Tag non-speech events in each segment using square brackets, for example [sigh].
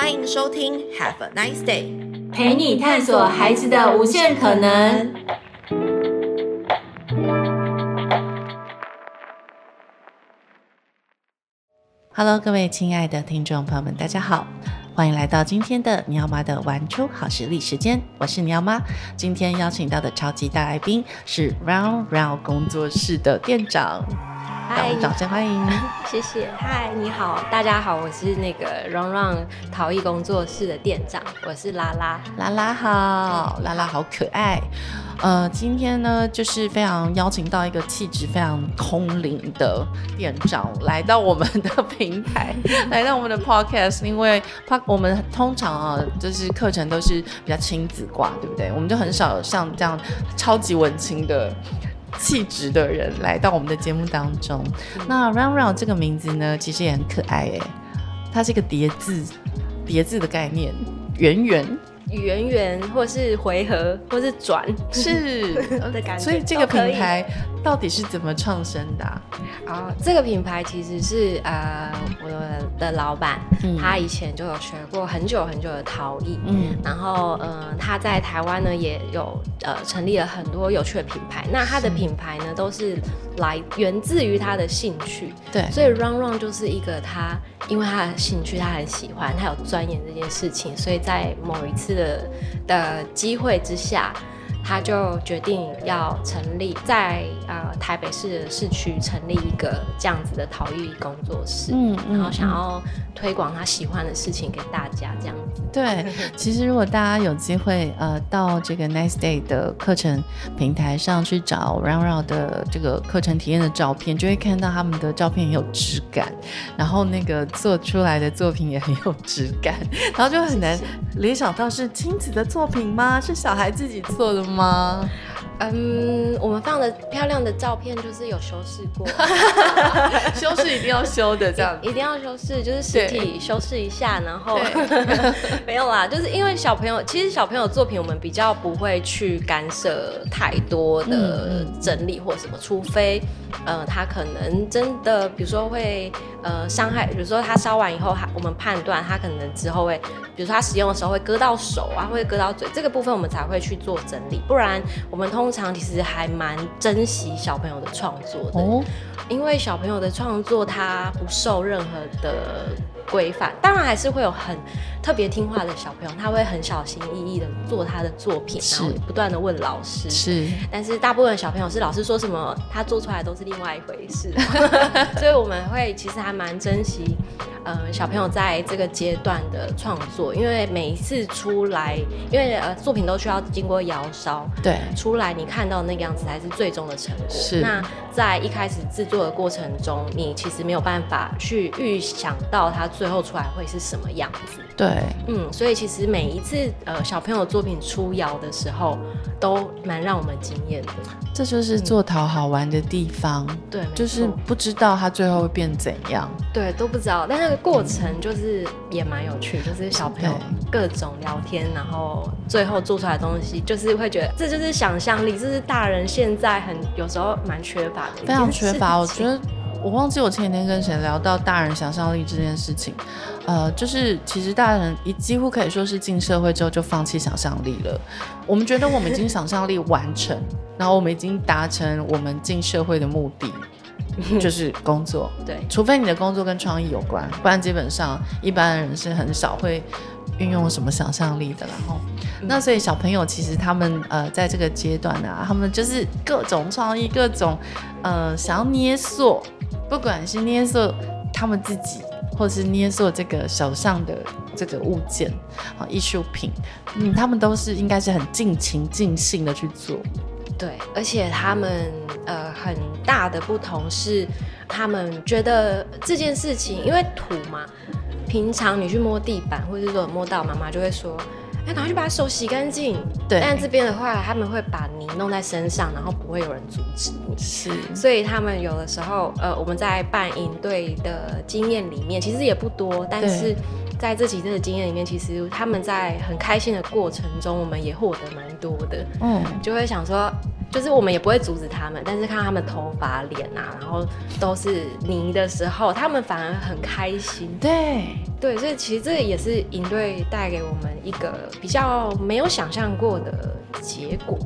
欢迎收听 Have a nice day，陪你探索孩子的无限可能。Hello，各位亲爱的听众朋友们，大家好，欢迎来到今天的尼奥妈的玩出好实力时间，我是尼奥妈。今天邀请到的超级大来宾是 Round Round 工作室的店长。嗨，掌声欢迎！[laughs] 谢谢。嗨，你好，大家好，我是那个 Round Round 陶艺工作室的店长，我是拉拉。拉拉好，拉拉好可爱。呃，今天呢，就是非常邀请到一个气质非常空灵的店长来到我们的平台，[laughs] 来到我们的 Podcast，因为我们通常啊，就是课程都是比较亲子挂，对不对？我们就很少有像这样超级文青的。气质的人来到我们的节目当中，那 Round Round 这个名字呢，其实也很可爱哎，它是一个叠字，叠字的概念，圆圆。圆圆，或是回合，或是转，是 [laughs] 的感觉。所以这个品牌到底是怎么创生的啊？啊，这个品牌其实是呃，我的老板，嗯，他以前就有学过很久很久的陶艺，嗯，然后呃，他在台湾呢也有呃成立了很多有趣的品牌。那他的品牌呢都是来源自于他的兴趣，对，所以 Round Round 就是一个他因为他的兴趣，他很喜欢，他有钻研这件事情，所以在某一次的的机会之下，他就决定要成立在呃台北市的市区成立一个这样子的陶艺工作室，嗯，然后想要推广他喜欢的事情给大家，这样子。对，[laughs] 其实如果大家有机会呃到这个 Nice Day 的课程平台上去找 Round Round 的这个课程体验的照片，就会看到他们的照片很有质感，然后那个做出来的作品也很有质感，然后就很难联想到是亲子的作品吗？是小孩自己做的吗？吗？嗯，我们放的漂亮的照片就是有修饰过，[laughs] 修饰一定要修的，这样一定要修饰，就是实体修饰一下，然后 [laughs] 没有啦，就是因为小朋友，其实小朋友作品我们比较不会去干涉太多的整理或什么，除非呃他可能真的，比如说会呃伤害，比如说他烧完以后，我们判断他可能之后会，比如说他使用的时候会割到手啊，会割到嘴，这个部分我们才会去做整理，不然我们通。通常其实还蛮珍惜小朋友的创作的，哦，因为小朋友的创作他不受任何的规范，当然还是会有很特别听话的小朋友，他会很小心翼翼的做他的作品，然后不断的问老师。是，但是大部分小朋友是老师说什么，他做出来都是另外一回事，[laughs] 所以我们会其实还蛮珍惜。呃，小朋友在这个阶段的创作，因为每一次出来，因为呃作品都需要经过窑烧，对，出来你看到那个样子才是最终的成果。是。那在一开始制作的过程中，你其实没有办法去预想到它最后出来会是什么样子。对。嗯，所以其实每一次呃小朋友作品出窑的时候，都蛮让我们惊艳的。这就是做陶好玩的地方。嗯、对。就是不知道它最后会变怎样。对，都不知道，但那个。过程就是也蛮有趣，就是小朋友各种聊天，然后最后做出来的东西，就是会觉得这就是想象力，这是大人现在很有时候蛮缺乏的，非常缺乏。我觉得我忘记我前几天跟谁聊到大人想象力这件事情，呃，就是其实大人一几乎可以说是进社会之后就放弃想象力了。我们觉得我们已经想象力完成，然后我们已经达成我们进社会的目的。就是 [laughs] 工作，对，除非你的工作跟创意有关，不然基本上一般的人是很少会运用什么想象力的。然后，那所以小朋友其实他们呃在这个阶段啊，他们就是各种创意，各种呃想要捏塑，不管是捏塑他们自己，或是捏塑这个手上的这个物件啊艺术品，嗯，他们都是应该是很尽情尽兴的去做。对，而且他们呃很大的不同是，他们觉得这件事情，因为土嘛，平常你去摸地板，或者是说摸到，妈妈就会说，哎，赶快去把手洗干净。对，但这边的话，他们会把泥弄在身上，然后不会有人阻止你。是，所以他们有的时候，呃，我们在办营队的经验里面，其实也不多，但是。在这几次的经验里面，其实他们在很开心的过程中，我们也获得蛮多的。嗯，就会想说，就是我们也不会阻止他们，但是看他们头发、脸啊，然后都是泥的时候，他们反而很开心。对对，所以其实这也是营队带给我们一个比较没有想象过的结果。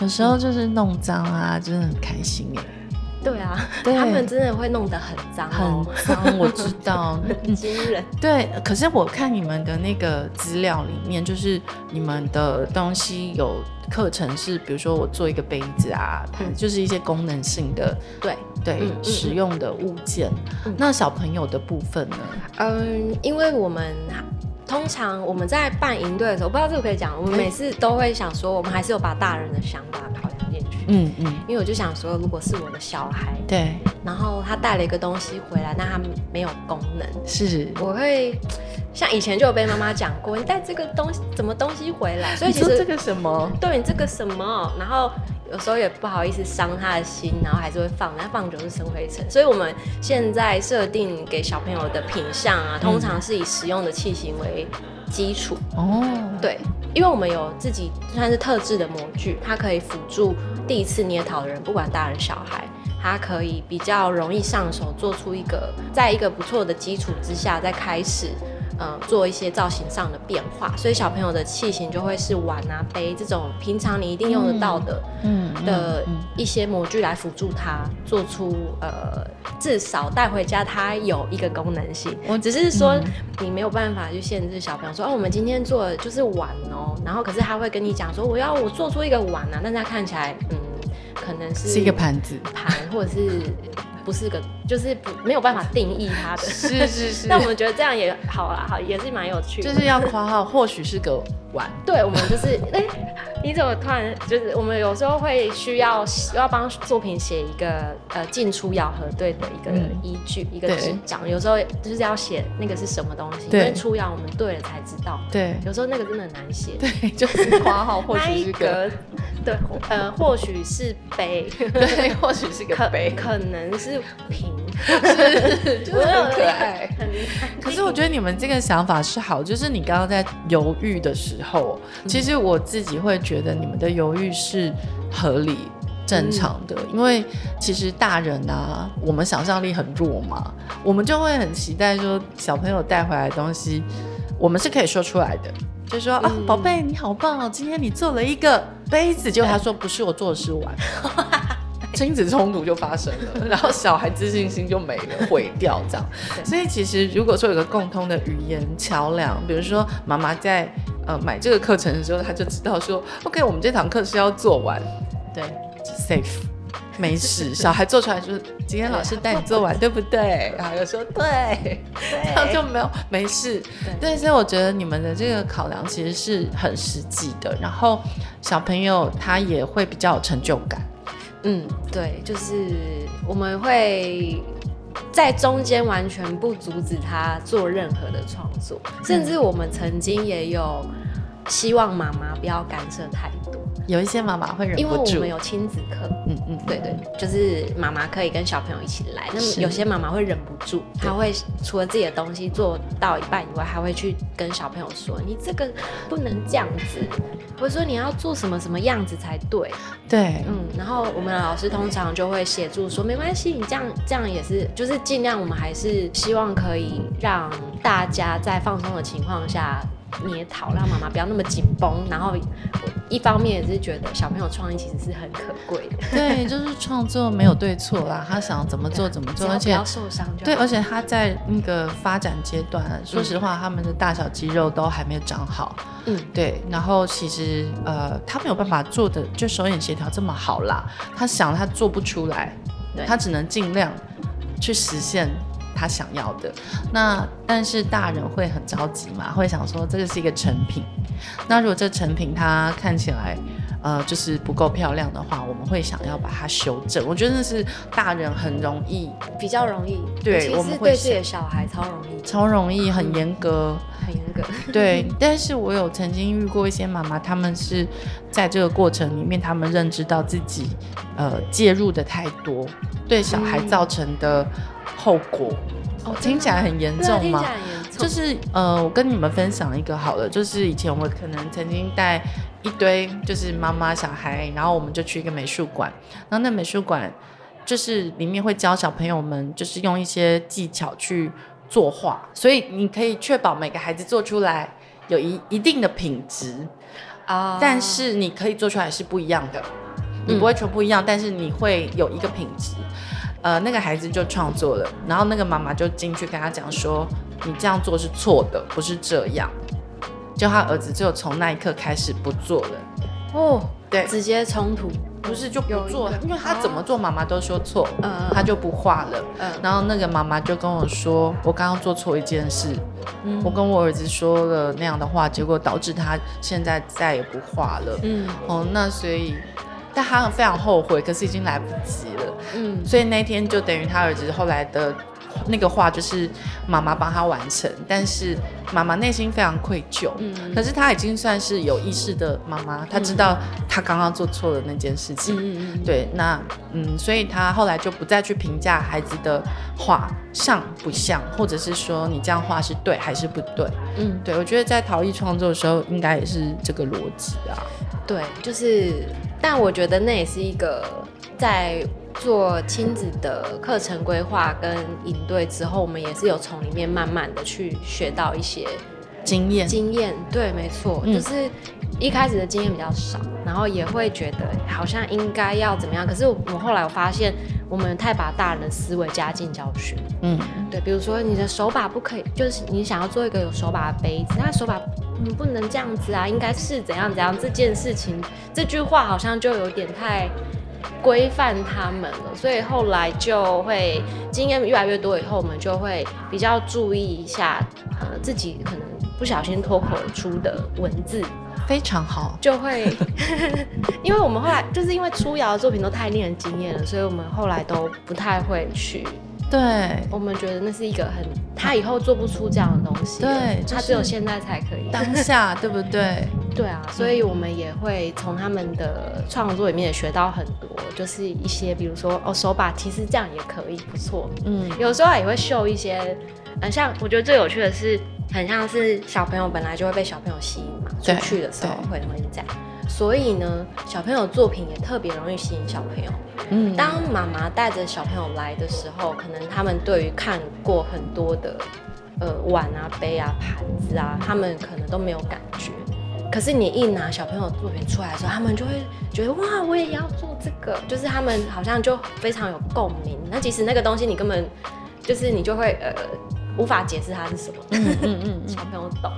有时候就是弄脏啊，真的很开心耶。对啊，他们真的会弄得很脏，哦，很脏，我知道，[laughs] 很惊人。对，可是我看你们的那个资料里面，就是你们的东西有课程是，比如说我做一个杯子啊，嗯、就是一些功能性的，对对，嗯、实用的物件。嗯、那小朋友的部分呢？嗯，因为我们通常我们在办营队的时候，我不知道这个可以讲，我们每次都会想说，我们还是有把大人的想法。嗯嗯，因为我就想说，如果是我的小孩，对，然后他带了一个东西回来，那他没有功能，是，我会像以前就有被妈妈讲过，你带这个东西，什么东西回来？所以其实这个什么，对你这个什么，然后有时候也不好意思伤他的心，然后还是会放，那放久是生灰尘。所以我们现在设定给小朋友的品相啊，通常是以实用的器型为基础。哦，对，因为我们有自己算是特制的模具，它可以辅助第一次捏陶的人，不管大人小孩，他可以比较容易上手，做出一个在一个不错的基础之下再开始。呃，做一些造型上的变化，所以小朋友的器型就会是碗啊、杯这种平常你一定用得到的，嗯，的一些模具来辅助他做出呃，至少带回家它有一个功能性。我只是说你没有办法去限制小朋友说，哦，我们今天做的就是碗哦，然后可是他会跟你讲说，我要我做出一个碗啊，但是他看起来嗯，可能是是一个盘子盘或者是。不是个，就是不没有办法定义它的，是是是。那 [laughs] 我们觉得这样也好啦，好也是蛮有趣的。就是要夸号，或许是个碗。对，我们就是，哎、欸，你怎么突然就是我们有时候会需要要帮作品写一个呃进出咬核对的一个依据，嗯、一个指掌。有时候就是要写那个是什么东西，因为，出咬我们对了才知道。对，有时候那个真的很难写。对，就是夸号或许是个。[laughs] 对，呃，或许是杯，对，或许是个杯，可，可能是瓶，是，[laughs] 就是很可爱，很厉害。可是我觉得你们这个想法是好，就是你刚刚在犹豫的时候，嗯、其实我自己会觉得你们的犹豫是合理、正常的，嗯、因为其实大人啊，我们想象力很弱嘛，我们就会很期待说小朋友带回来的东西，我们是可以说出来的。就说啊，宝贝，你好棒哦！今天你做了一个杯子，结果他说不是，我做的是碗，[laughs] 亲子冲突就发生了，然后小孩自信心就没了，毁掉这样。所以其实如果说有个共通的语言桥梁，比如说妈妈在呃买这个课程的时候，她就知道说，OK，我们这堂课是要做完，对，safe。没事，小孩做出来就是今天老师带你做完，对不对？然后又说对，对，然后就没有没事。对，所以我觉得你们的这个考量其实是很实际的，然后小朋友他也会比较有成就感。嗯，对，就是我们会在中间完全不阻止他做任何的创作，甚至我们曾经也有希望妈妈不要干涉太多。有一些妈妈会忍不住，因为我们有亲子课，嗯嗯，对对，就是妈妈可以跟小朋友一起来。那么有些妈妈会忍不住，她会除了自己的东西做到一半以外，还会去跟小朋友说：“你这个不能这样子，或者说你要做什么什么样子才对。”对，嗯。然后我们的老师通常就会协助说：“没关系，你这样这样也是，就是尽量我们还是希望可以让大家在放松的情况下。”捏陶，让妈妈不要那么紧绷。然后，一方面也是觉得小朋友创意其实是很可贵的。对，就是创作没有对错啦，他想怎么做怎么做，[laughs] 而且不要受伤就。对，而且他在那个发展阶段，说实话，他们的大小肌肉都还没有长好。嗯，对。然后其实呃，他没有办法做的就手眼协调这么好啦。他想他做不出来，对他只能尽量去实现。他想要的，那但是大人会很着急嘛，会想说这个是一个成品，那如果这成品它看起来呃就是不够漂亮的话，我们会想要把它修正。我觉得那是大人很容易，比较容易，对，我们会对自己的小孩超容易，超容易，很严格，很严格。对，但是我有曾经遇过一些妈妈，他们是在这个过程里面，他们认知到自己呃介入的太多，对小孩造成的。后果，哦，听起来很严重吗？就是呃，我跟你们分享一个好了，就是以前我可能曾经带一堆就是妈妈小孩，然后我们就去一个美术馆，然后那美术馆就是里面会教小朋友们，就是用一些技巧去作画，所以你可以确保每个孩子做出来有一一定的品质啊，哦、但是你可以做出来是不一样的，你不会全部一样，嗯、但是你会有一个品质。呃，那个孩子就创作了，然后那个妈妈就进去跟他讲说：“你这样做是错的，不是这样。”就他儿子就从那一刻开始不做了。哦，对，直接冲突，不是就不做，因为他怎么做妈妈都说错，嗯，他就不画了。嗯，然后那个妈妈就跟我说：“我刚刚做错一件事，嗯，我跟我儿子说了那样的话，结果导致他现在再也不画了。”嗯，哦，那所以。但他非常后悔，可是已经来不及了。嗯，所以那天就等于他儿子后来的那个画，就是妈妈帮他完成，但是妈妈内心非常愧疚。嗯，可是他已经算是有意识的妈妈，他知道他刚刚做错了那件事情。嗯嗯，对，那嗯，所以他后来就不再去评价孩子的画像不像，或者是说你这样画是对还是不对。嗯，对，我觉得在陶艺创作的时候，应该也是这个逻辑啊。对，就是。但我觉得那也是一个在做亲子的课程规划跟应对之后，我们也是有从里面慢慢的去学到一些经验。经验，对，没错，嗯、就是一开始的经验比较少，然后也会觉得好像应该要怎么样。可是我后来我发现，我们太把大人的思维加进教学。嗯，对，比如说你的手把不可以，就是你想要做一个有手把的杯子，那手把。你不能这样子啊，应该是怎样怎样。这件事情，这句话好像就有点太规范他们了，所以后来就会经验越来越多以后，我们就会比较注意一下，呃，自己可能不小心脱口而出的文字，非常好，就会，[laughs] 因为我们后来就是因为初遥的作品都太令人惊艳了，所以我们后来都不太会去。对，我们觉得那是一个很，他以后做不出这样的东西，对，他只有现在才可以，当下对不对？[laughs] 对啊，所以我们也会从他们的创作里面也学到很多，就是一些比如说哦，手把其实这样也可以，不错，嗯，有时候也会秀一些，嗯，像我觉得最有趣的是，很像是小朋友本来就会被小朋友吸引嘛，出去的时候会会这样。所以呢，小朋友作品也特别容易吸引小朋友。嗯，当妈妈带着小朋友来的时候，可能他们对于看过很多的呃碗啊、杯啊、盘子啊，他们可能都没有感觉。可是你一拿小朋友作品出来的时候，他们就会觉得哇，我也要做这个，就是他们好像就非常有共鸣。那其实那个东西你根本就是你就会呃无法解释它是什么。嗯嗯嗯，[laughs] 小朋友懂。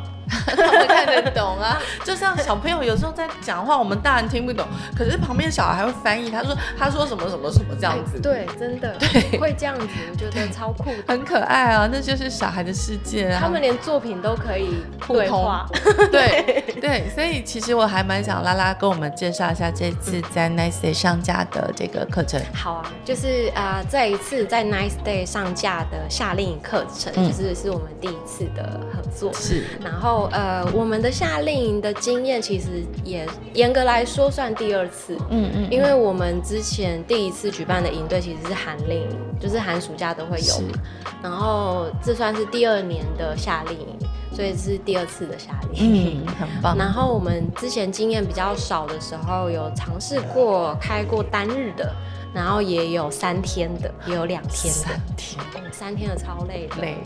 他们看得懂啊，[laughs] 就像小朋友有时候在讲话，我们大人听不懂，可是旁边小孩还会翻译，他说他说什么什么什么这样子。对，真的，对，会这样子，我觉得超酷，很可爱啊，那就是小孩的世界啊。他们连作品都可以对话，[laughs] 对对，所以其实我还蛮想拉拉跟我们介绍一下这次在 Nice Day 上架的这个课程。好啊，就是啊，这一次在 Nice Day 上架的夏令营课程，就是是我们第一次的合作，是，然后。呃，我们的夏令营的经验其实也严格来说算第二次，嗯嗯，因为我们之前第一次举办的营队其实是寒令营，就是寒暑假都会有嘛，然后这算是第二年的夏令营，所以是第二次的夏令营，嗯，很棒。[laughs] 然后我们之前经验比较少的时候，有尝试过开过单日的。然后也有三天的，也有两天的。三天，哦，三天的超累的。累，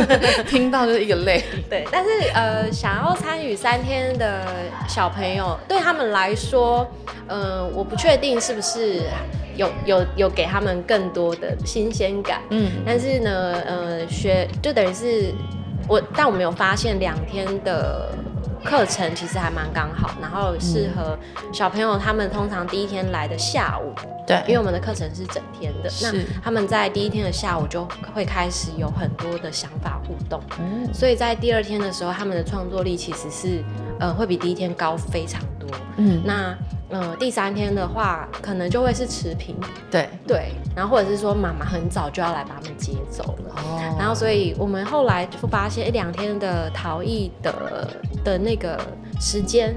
[laughs] 听到就是一个累。对，但是呃，想要参与三天的小朋友，对他们来说，呃，我不确定是不是有有有给他们更多的新鲜感。嗯。但是呢，呃，学就等于是我，但我没有发现两天的。课程其实还蛮刚好，然后适合小朋友。他们通常第一天来的下午，对，因为我们的课程是整天的，是。那他们在第一天的下午就会开始有很多的想法互动，嗯，所以在第二天的时候，他们的创作力其实是呃会比第一天高非常多，嗯，那。呃，第三天的话，可能就会是持平，对对，然后或者是说妈妈很早就要来把他们接走了，哦，然后所以我们后来就发现，一两天的逃逸的的那个时间，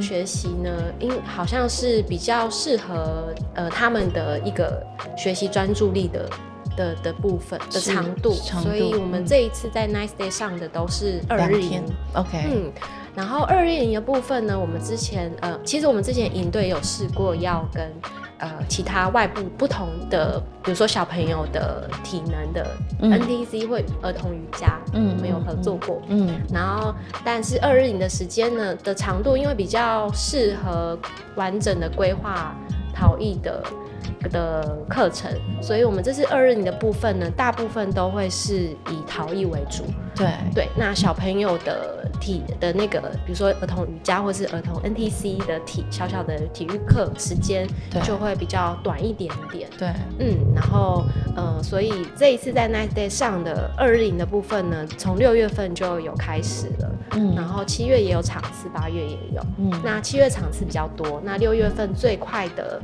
学习呢，因好像是比较适合呃他们的一个学习专注力的的的部分的长度，长度，所以我们这一次在 Nice Day 上的都是二日营，OK，嗯。然后二日营的部分呢，我们之前呃，其实我们之前营队有试过要跟呃其他外部不同的，比如说小朋友的体能的 NTC 或儿童瑜伽，嗯，没有合作过，嗯，嗯，然后但是二日营的时间呢的长度，因为比较适合完整的规划陶艺的。的课程，所以我们这次二日营的部分呢，大部分都会是以陶艺为主。对对，那小朋友的体的那个，比如说儿童瑜伽或是儿童 NTC 的体小小的体育课时间，就会比较短一点点。对，嗯，然后呃，所以这一次在 Nice Day 上的二日营的部分呢，从六月份就有开始了。嗯，然后七月也有场次，八月也有。嗯，那七月场次比较多，那六月份最快的。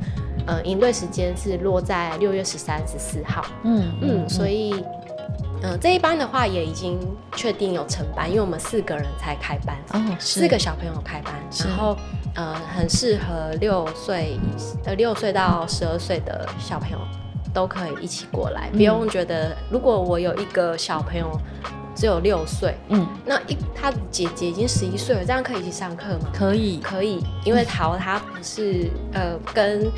呃，营队时间是落在六月十三、十四号。嗯嗯，所以，嗯、呃，这一班的话也已经确定有成班，因为我们四个人才开班，哦，四个小朋友开班，然后呃，很适合六岁呃六岁到十二岁的小朋友都可以一起过来，嗯、不用觉得如果我有一个小朋友只有六岁，嗯，那一他姐姐已经十一岁了，这样可以一起上课吗？可以，可以，因为桃他不是呃跟。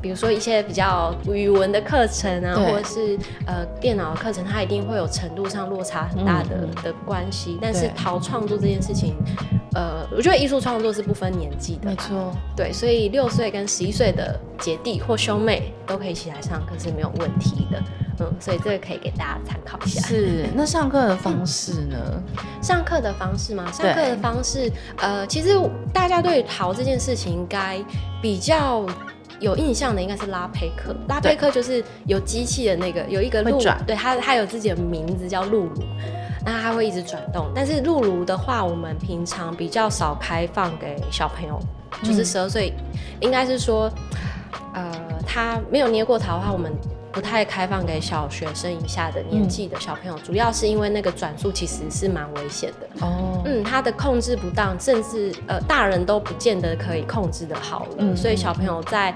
比如说一些比较语文的课程啊，或者是呃电脑的课程，它一定会有程度上落差很大的、嗯、的关系。但是陶创作这件事情，呃，我觉得艺术创作是不分年纪的，没错。对，所以六岁跟十一岁的姐弟或兄妹都可以一起来上课是没有问题的。嗯，所以这个可以给大家参考一下。是，那上课的方式呢？嗯、上课的方式吗？上课的方式，呃，其实大家对陶这件事情应该比较。有印象的应该是拉佩克，拉佩克就是有机器的那个，有一个鹿，对，它它有自己的名字叫露露，那它会一直转动。但是露露的话，我们平常比较少开放给小朋友，就是十二岁，应该是说，呃，他没有捏过桃的话，我们。不太开放给小学生以下的年纪的小朋友，嗯，主要是因为那个转速其实是蛮危险的。哦，嗯，他的控制不当，甚至呃大人都不见得可以控制的好了。嗯，所以小朋友在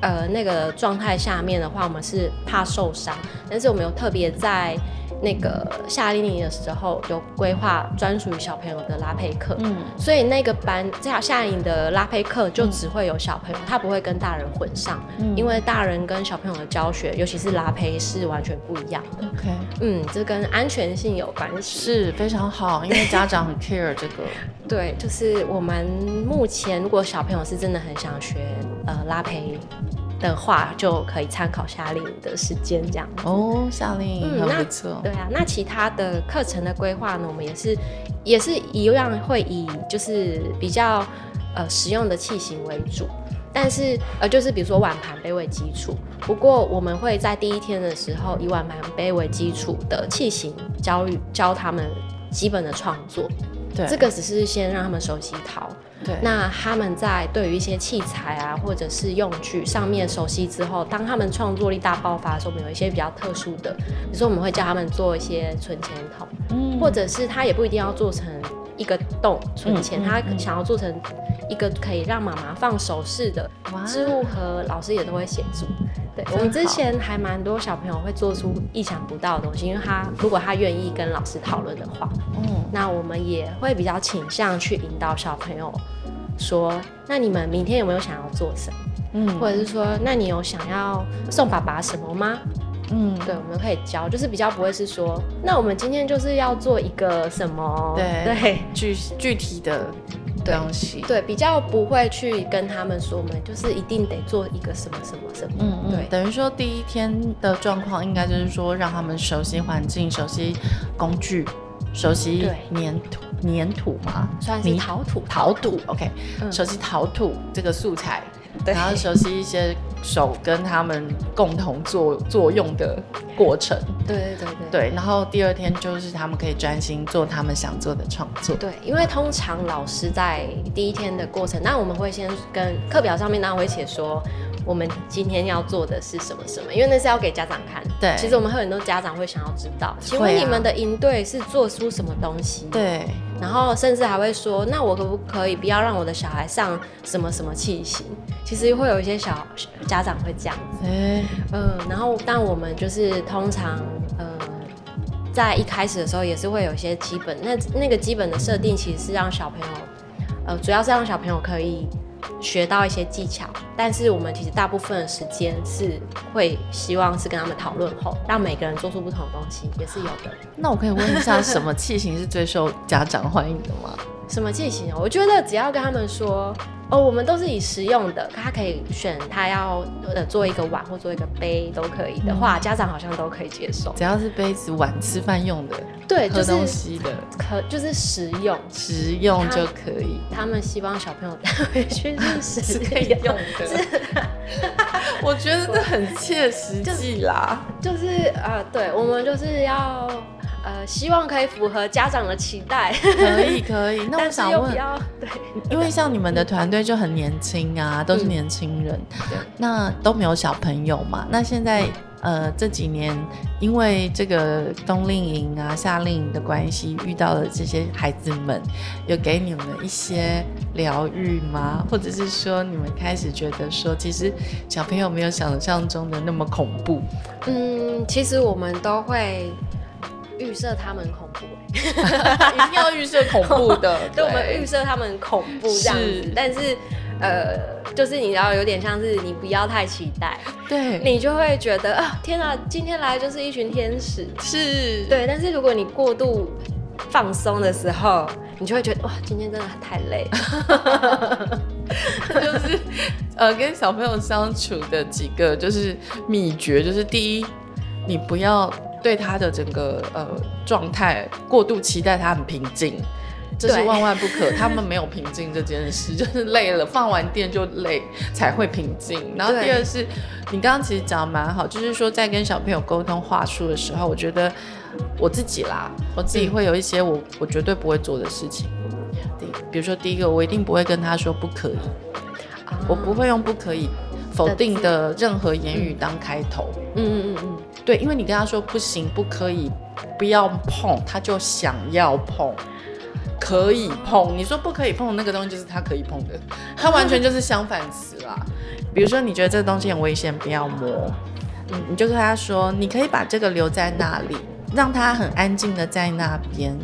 呃那个状态下面的话，我们是怕受伤，但是我们有特别在。那个夏令营的时候有规划专属于小朋友的拉胚课，嗯，所以那个班这样夏令营的拉胚课就只会有小朋友，他不会跟大人混上，嗯，因为大人跟小朋友的教学，尤其是拉胚是完全不一样的。OK，嗯，这跟安全性有关系，是非常好，因为家长很 care 这个。[laughs] 对，就是我们目前如果小朋友是真的很想学呃拉坯。的话就可以参考夏令营的时间这样哦，夏令营很不错。对啊，那其他的课程的规划呢？我们也是也是一样会以就是比较呃实用的器型为主，但是呃就是比如说碗盘杯为基础。不过我们会在第一天的时候以碗盘杯为基础的器型教育教他们基本的创作。对，这个只是先让他们熟悉陶。对，那他们在对于一些器材啊，或者是用具上面熟悉之后，当他们创作力大爆发的时候，我们有一些比较特殊的，比如说我们会叫他们做一些存钱筒，嗯，或者是他也不一定要做成一个洞存钱，嗯，他想要做成一个可以让妈妈放首饰的织物盒，老师也都会协助。对，我们之前还蛮多小朋友会做出意想不到的东西，因为他如果他愿意跟老师讨论的话，嗯，那我们也会比较倾向去引导小朋友说，那你们明天有没有想要做什么？嗯，或者是说，那你有想要送爸爸什么吗？嗯，对，我们可以教，就是比较不会是说，那我们今天就是要做一个什么？对对，具具体的。东西。对，对，比较不会去跟他们说，我们就是一定得做一个什么什么什么。嗯嗯，对，等于说第一天的状况应该就是说，让他们熟悉环境，熟悉工具，熟悉粘土，粘土嘛，算是陶土，陶土。OK，嗯，熟悉陶土这个素材。然后熟悉一些手跟他们共同作作用的过程。对对对对。对，然后第二天就是他们可以专心做他们想做的创作。对，因为通常老师在第一天的过程，那我们会先跟课表上面当然会写说，我们今天要做的是什么什么，因为那是要给家长看。对。其实我们会很多家长会想要知道，请问你们的营队是做出什么东西？对。然后甚至还会说，那我可不可以不要让我的小孩上什么什么器型？其实会有一些小家长会这样子，嗯、呃，然后但我们就是通常呃，在一开始的时候也是会有一些基本，那那个基本的设定其实是让小朋友呃，主要是让小朋友可以学到一些技巧，但是我们其实大部分的时间是会希望是跟他们讨论后，让每个人做出不同的东西，也是有的。那我可以问一下，什么器型是最受家长欢迎的吗？什么器型？我觉得只要跟他们说。哦，我们都是以实用的，他可以选他要呃做一个碗或做一个杯都可以的话，嗯、家长好像都可以接受。只要是杯子碗吃饭用的，对，喝东西的，可就是实用，实用就可以。他们希望小朋友带回去是实 [laughs] 是可以用的。[laughs] 是我觉得这很切实际啦，就，就是啊、呃，对，我们就是要。呃，希望可以符合家长的期待。可以可以，[laughs] 那我想问，对，因为像你们的团队就很年轻啊，都是年轻人，嗯、对，那都没有小朋友嘛。那现在呃这几年，因为这个冬令营啊、夏令营的关系，遇到了这些孩子们，有给你们一些疗愈吗？或者是说，你们开始觉得说，其实小朋友没有想象中的那么恐怖？嗯，其实我们都会。预设他们恐怖，[laughs] 一定要预设恐怖的。[laughs] 对，我们预设他们恐怖这样子，是但是呃，就是你要有点像是你不要太期待，对，你就会觉得啊，天哪，今天来就是一群天使，是对。但是如果你过度放松的时候，你就会觉得哇，今天真的太累。[laughs] 就是呃，跟小朋友相处的几个就是秘诀，就是第一，你不要。对他的整个呃状态过度期待，他很平静，这是万万不可。他们没有平静这件事，[laughs] 就是累了，放完电就累才会平静。[laughs] 然后第二是，你刚刚其实讲的蛮好，就是说在跟小朋友沟通话术的时候，我觉得我自己啦，我自己会有一些我我绝对不会做的事情。第，比如说第一个，我一定不会跟他说不可以，啊、我不会用不可以否定的任何言语当开头。嗯嗯嗯嗯。对，因为你跟他说不行，不可以，不要碰，他就想要碰，可以碰。你说不可以碰那个东西，就是他可以碰的，他完全就是相反词啦。比如说你觉得这个东西很危险，不要摸，嗯，你就跟他说，你可以把这个留在那里，让他很安静的在那边。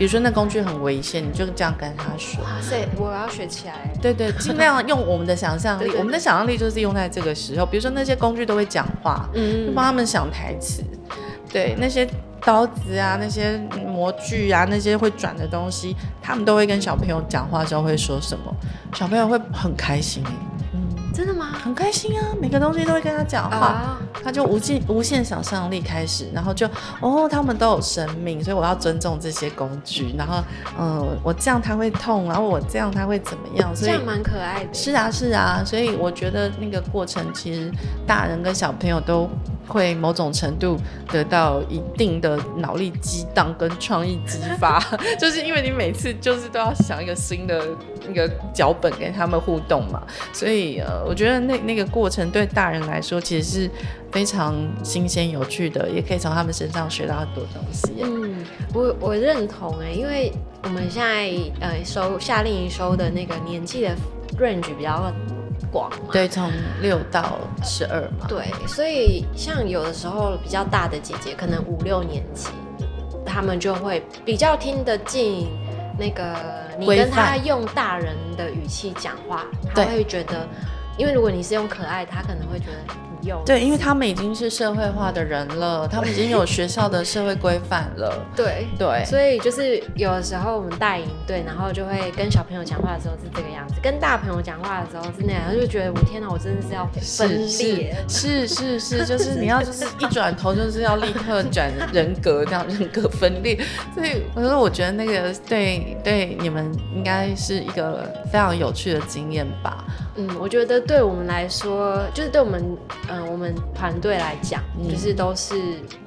比如说那工具很危险，你就这样跟他说。哇塞，我要学起来。对对，[laughs] 尽量用我们的想象力，对对对，我们的想象力就是用在这个时候。比如说那些工具都会讲话，嗯，就帮他们想台词。对，那些刀子啊，那些模具啊，那些会转的东西，他们都会跟小朋友讲话的时候会说什么，小朋友会很开心。真的吗？很开心啊，每个东西都会跟他讲话，oh. 他就无尽无限想象力开始，然后就哦，他们都有生命，所以我要尊重这些工具，然后嗯，我这样他会痛，然后我这样他会怎么样？所以这样蛮可爱的。是啊，是啊，所以我觉得那个过程其实大人跟小朋友都会某种程度得到一定的脑力激荡跟创意激发，[laughs] 就是因为你每次就是都要想一个新的那个脚本跟他们互动嘛，所以呃。我觉得那那个过程对大人来说其实是非常新鲜有趣的，也可以从他们身上学到很多东西。嗯，我我认同哎，因为我们现在呃收夏令营收的那个年纪的 range 比较广，对，从六到十二嘛。对，所以像有的时候比较大的姐姐，可能五六年级，他们就会比较听得进那个你跟他用大人的语气讲话，他会觉得。因为如果你是用可爱，他可能会觉得对，因为他们已经是社会化的人了，[laughs] 他们已经有学校的社会规范了。对对，所以就是有的时候我们带营队，然后就会跟小朋友讲话的时候是这个样子，跟大朋友讲话的时候是那样，就觉得我天哪，我真的是要分裂。是是是，是，就是你要就是一转头就是要立刻转人格，这样人格分裂。所以我说，我觉得那个对对你们应该是一个非常有趣的经验吧。嗯，我觉得对我们来说，就是对我们，嗯、呃，我们团队来讲，嗯、就是都是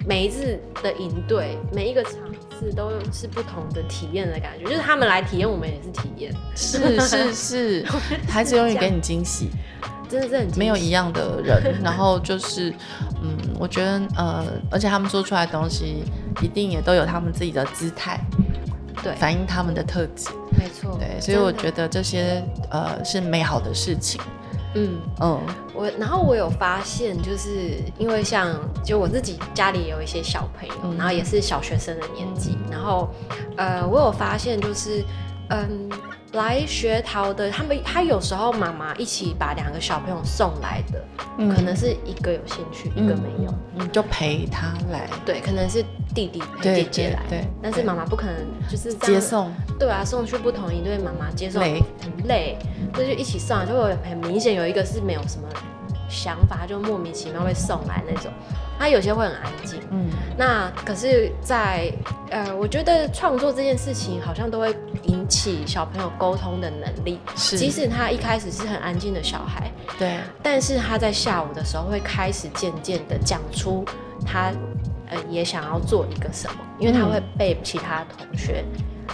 每一次的营队，每一个场次都是不同的体验的感觉。就是他们来体验，我们也是体验。是是是，[laughs] 孩子永远给你惊喜，真的是很没有一样的人。然后就是，嗯，我觉得呃，而且他们做出来的东西，一定也都有他们自己的姿态。对，反映他们的特质，没错。对，所以我觉得这些呃是美好的事情。嗯。嗯，我然后我有发现，就是因为像就我自己家里也有一些小朋友，嗯、然后也是小学生的年纪，嗯、然后呃我有发现就是嗯，来学陶的，他们他有时候妈妈一起把两个小朋友送来的，嗯、可能是一个有兴趣，嗯、一个没有，你就陪他来。对，可能是弟弟陪姐姐来，对，对，对，但是妈妈不可能就是接送。对啊，送去不同营队，妈妈接送很累，所以就一起送，就会很明显有一个是没有什么想法，就莫名其妙被送来那种。他有些会很安静，嗯，那可是在，在呃，我觉得创作这件事情好像都会引起小朋友沟通的能力，是，即使他一开始是很安静的小孩，对，但是他在下午的时候会开始渐渐的讲出他呃也想要做一个什么，因为他会被其他同学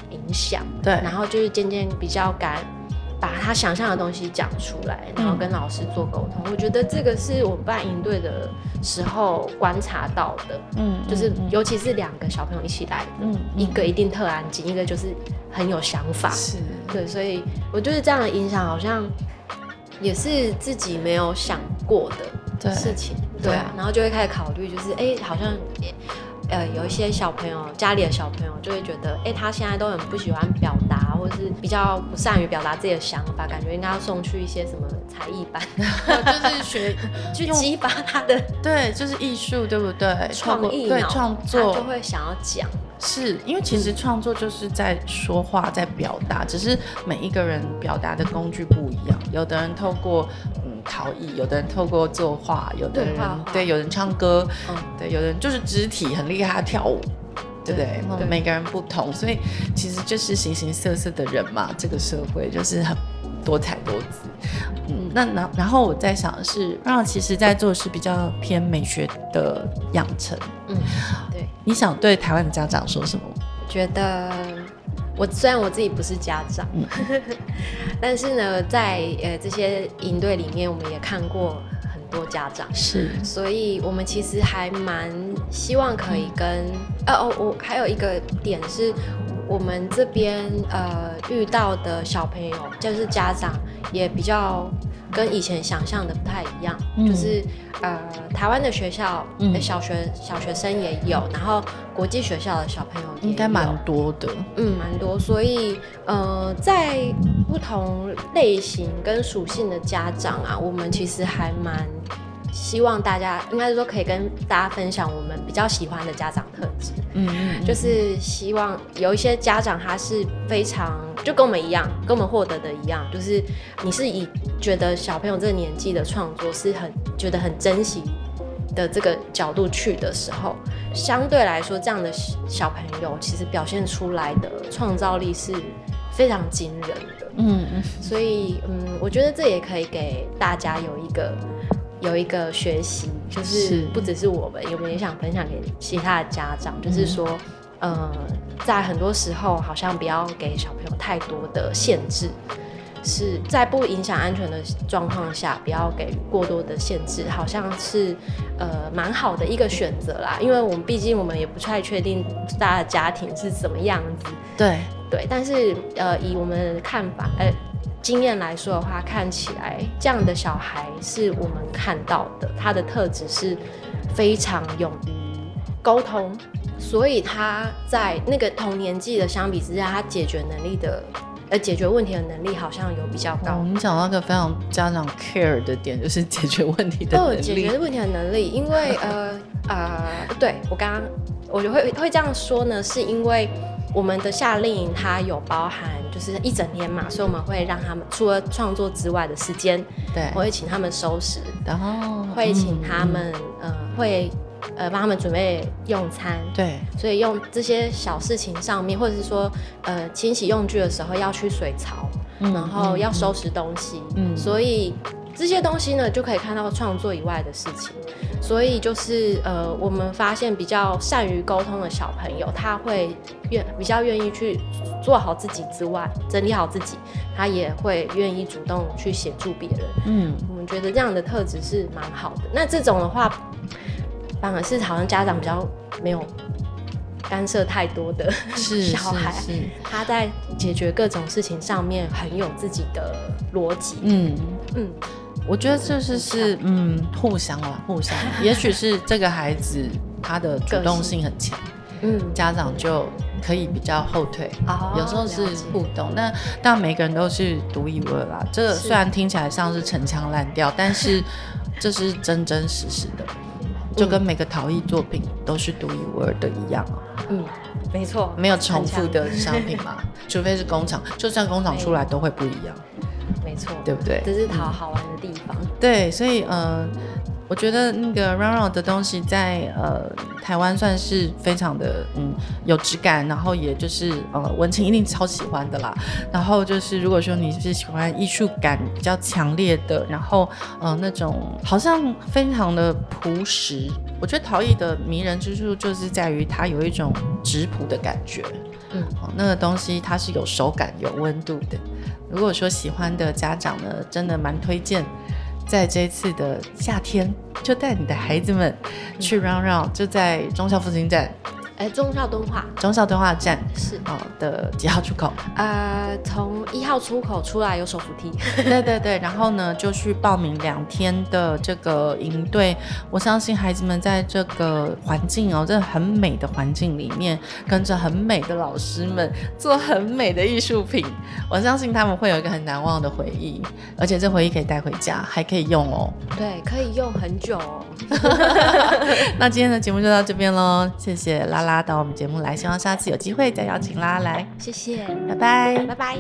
影响，对，然后就是渐渐比较敢。把他想象的东西讲出来，然后跟老师做沟通。嗯、我觉得这个是我们办营队的时候观察到的。嗯，就是尤其是两个小朋友一起来的，嗯，一个一定特安静，一个就是很有想法。是，对，所以我觉得这样的影响好像也是自己没有想过的事情。对，对啊，然后就会开始考虑，就是哎、欸，好像。呃，有一些小朋友，家里的小朋友就会觉得，哎、欸，他现在都很不喜欢表达，或者是比较不善于表达自己的想法，感觉应该要送去一些什么才艺班，[laughs] 就是学 [laughs] 去激发他的，对，就是艺术，对不对？创意，对，创作就会想要讲。是因为其实创作就是在说话，在表达，只是每一个人表达的工具不一样。有的人透过嗯陶艺，有的人透过作画，有的人对，有人唱歌，嗯，对，有的人就是肢体很厉害，他跳舞，对不对？对，每个人不同，所以其实就是形形色色的人嘛。这个社会就是很多彩多姿。嗯，那然然后我在想的是，让其实在做的是比较偏美学的养成。嗯，对。你想对台湾的家长说什么？觉得我虽然我自己不是家长，嗯、[laughs] 但是呢，在呃这些营队里面，我们也看过很多家长，是，所以我们其实还蛮希望可以跟，呃、嗯、哦，我还有一个点是，我们这边呃遇到的小朋友，就是家长也比较。跟以前想象的不太一样，嗯、就是呃，台湾的学校、的、小学小学生也有，然后国际学校的小朋友也应该蛮多的，嗯，蛮多。所以呃，在不同类型跟属性的家长啊，我们其实还蛮。希望大家应该是说可以跟大家分享我们比较喜欢的家长特质，嗯，嗯，就是希望有一些家长他是非常就跟我们一样，跟我们获得的一样，就是你是以觉得小朋友这个年纪的创作是很觉得很珍惜的这个角度去的时候，相对来说这样的小朋友其实表现出来的创造力是非常惊人的，嗯嗯，所以嗯，我觉得这也可以给大家有一个。有一个学习，就是不只是我们，我们也想分享给其他的家长，就是说，嗯、呃，在很多时候，好像不要给小朋友太多的限制，是在不影响安全的状况下，不要给过多的限制，好像是呃蛮好的一个选择啦。因为我们毕竟我们也不太确定大家的家庭是什么样子，对对，但是呃，以我们的看法，呃。经验来说的话，看起来这样的小孩是我们看到的，他的特质是非常勇于沟通，所以他在那个同年纪的相比之下，他解决能力的呃解决问题的能力好像有比较高。我们讲到一个非常家长 care 的点，就是解决问题的能力。哦，解决问题的能力，因为呃呃，对我刚刚我就会会这样说呢，是因为。我们的夏令营它有包含就是一整天嘛，所以我们会让他们除了创作之外的时间，对，我会请他们收拾，然后会请他们、嗯、呃会呃帮他们准备用餐，对，所以用这些小事情上面，或者是说呃清洗用具的时候要去水槽，嗯、然后要收拾东西，嗯，所以这些东西呢就可以看到创作以外的事情。所以就是呃，我们发现比较善于沟通的小朋友，他会愿比较愿意去做好自己之外，整理好自己，他也会愿意主动去协助别人。嗯，我们觉得这样的特质是蛮好的。那这种的话，反而是好像家长比较没有干涉太多的 [laughs] 小孩，是是是，他在解决各种事情上面很有自己的逻辑。嗯嗯。我觉得这是是嗯互相啊，互相，[laughs] 也许是这个孩子他的主动性很强，嗯，家长就可以比较后退，哦、有时候是互动。那但每个人都是独一无二啦。这个虽然听起来像是陈腔滥调，但是 [laughs] 这是真真实实的，就跟每个陶艺作品都是独一无二的一样啊。嗯，没错，没有重复的商品嘛，[laughs] 除非是工厂，就算工厂出来都会不一样。没错，对不对？这是陶好玩的地方。嗯、对，所以呃。我觉得那个 Round Round 的东西在呃台湾算是非常的嗯有质感，然后也就是呃文青一定超喜欢的啦。然后就是如果说你是喜欢艺术感比较强烈的，然后呃那种好像非常的朴实，我觉得陶艺的迷人之处就是在于它有一种质朴的感觉。嗯，那个东西它是有手感、有温度的。如果说喜欢的家长呢，真的蛮推荐。在这次的夏天，就带你的孩子们去 Round Round，就在中校附近站。哎，中校敦化，中校敦化站是哦的几号出口？呃，从一号出口出来有手扶梯。[laughs] 对对对，然后呢就去报名两天的这个营队。我相信孩子们在这个环境哦，这很美的环境里面，跟着很美的老师们做很美的艺术品，我相信他们会有一个很难忘的回忆，而且这回忆可以带回家，还可以用哦。对，可以用很久哦。[laughs] 那今天的节目就到这边喽，谢谢拉拉。啦，到我们节目来，希望下次有机会再邀请啦。来，谢谢，拜拜，拜拜。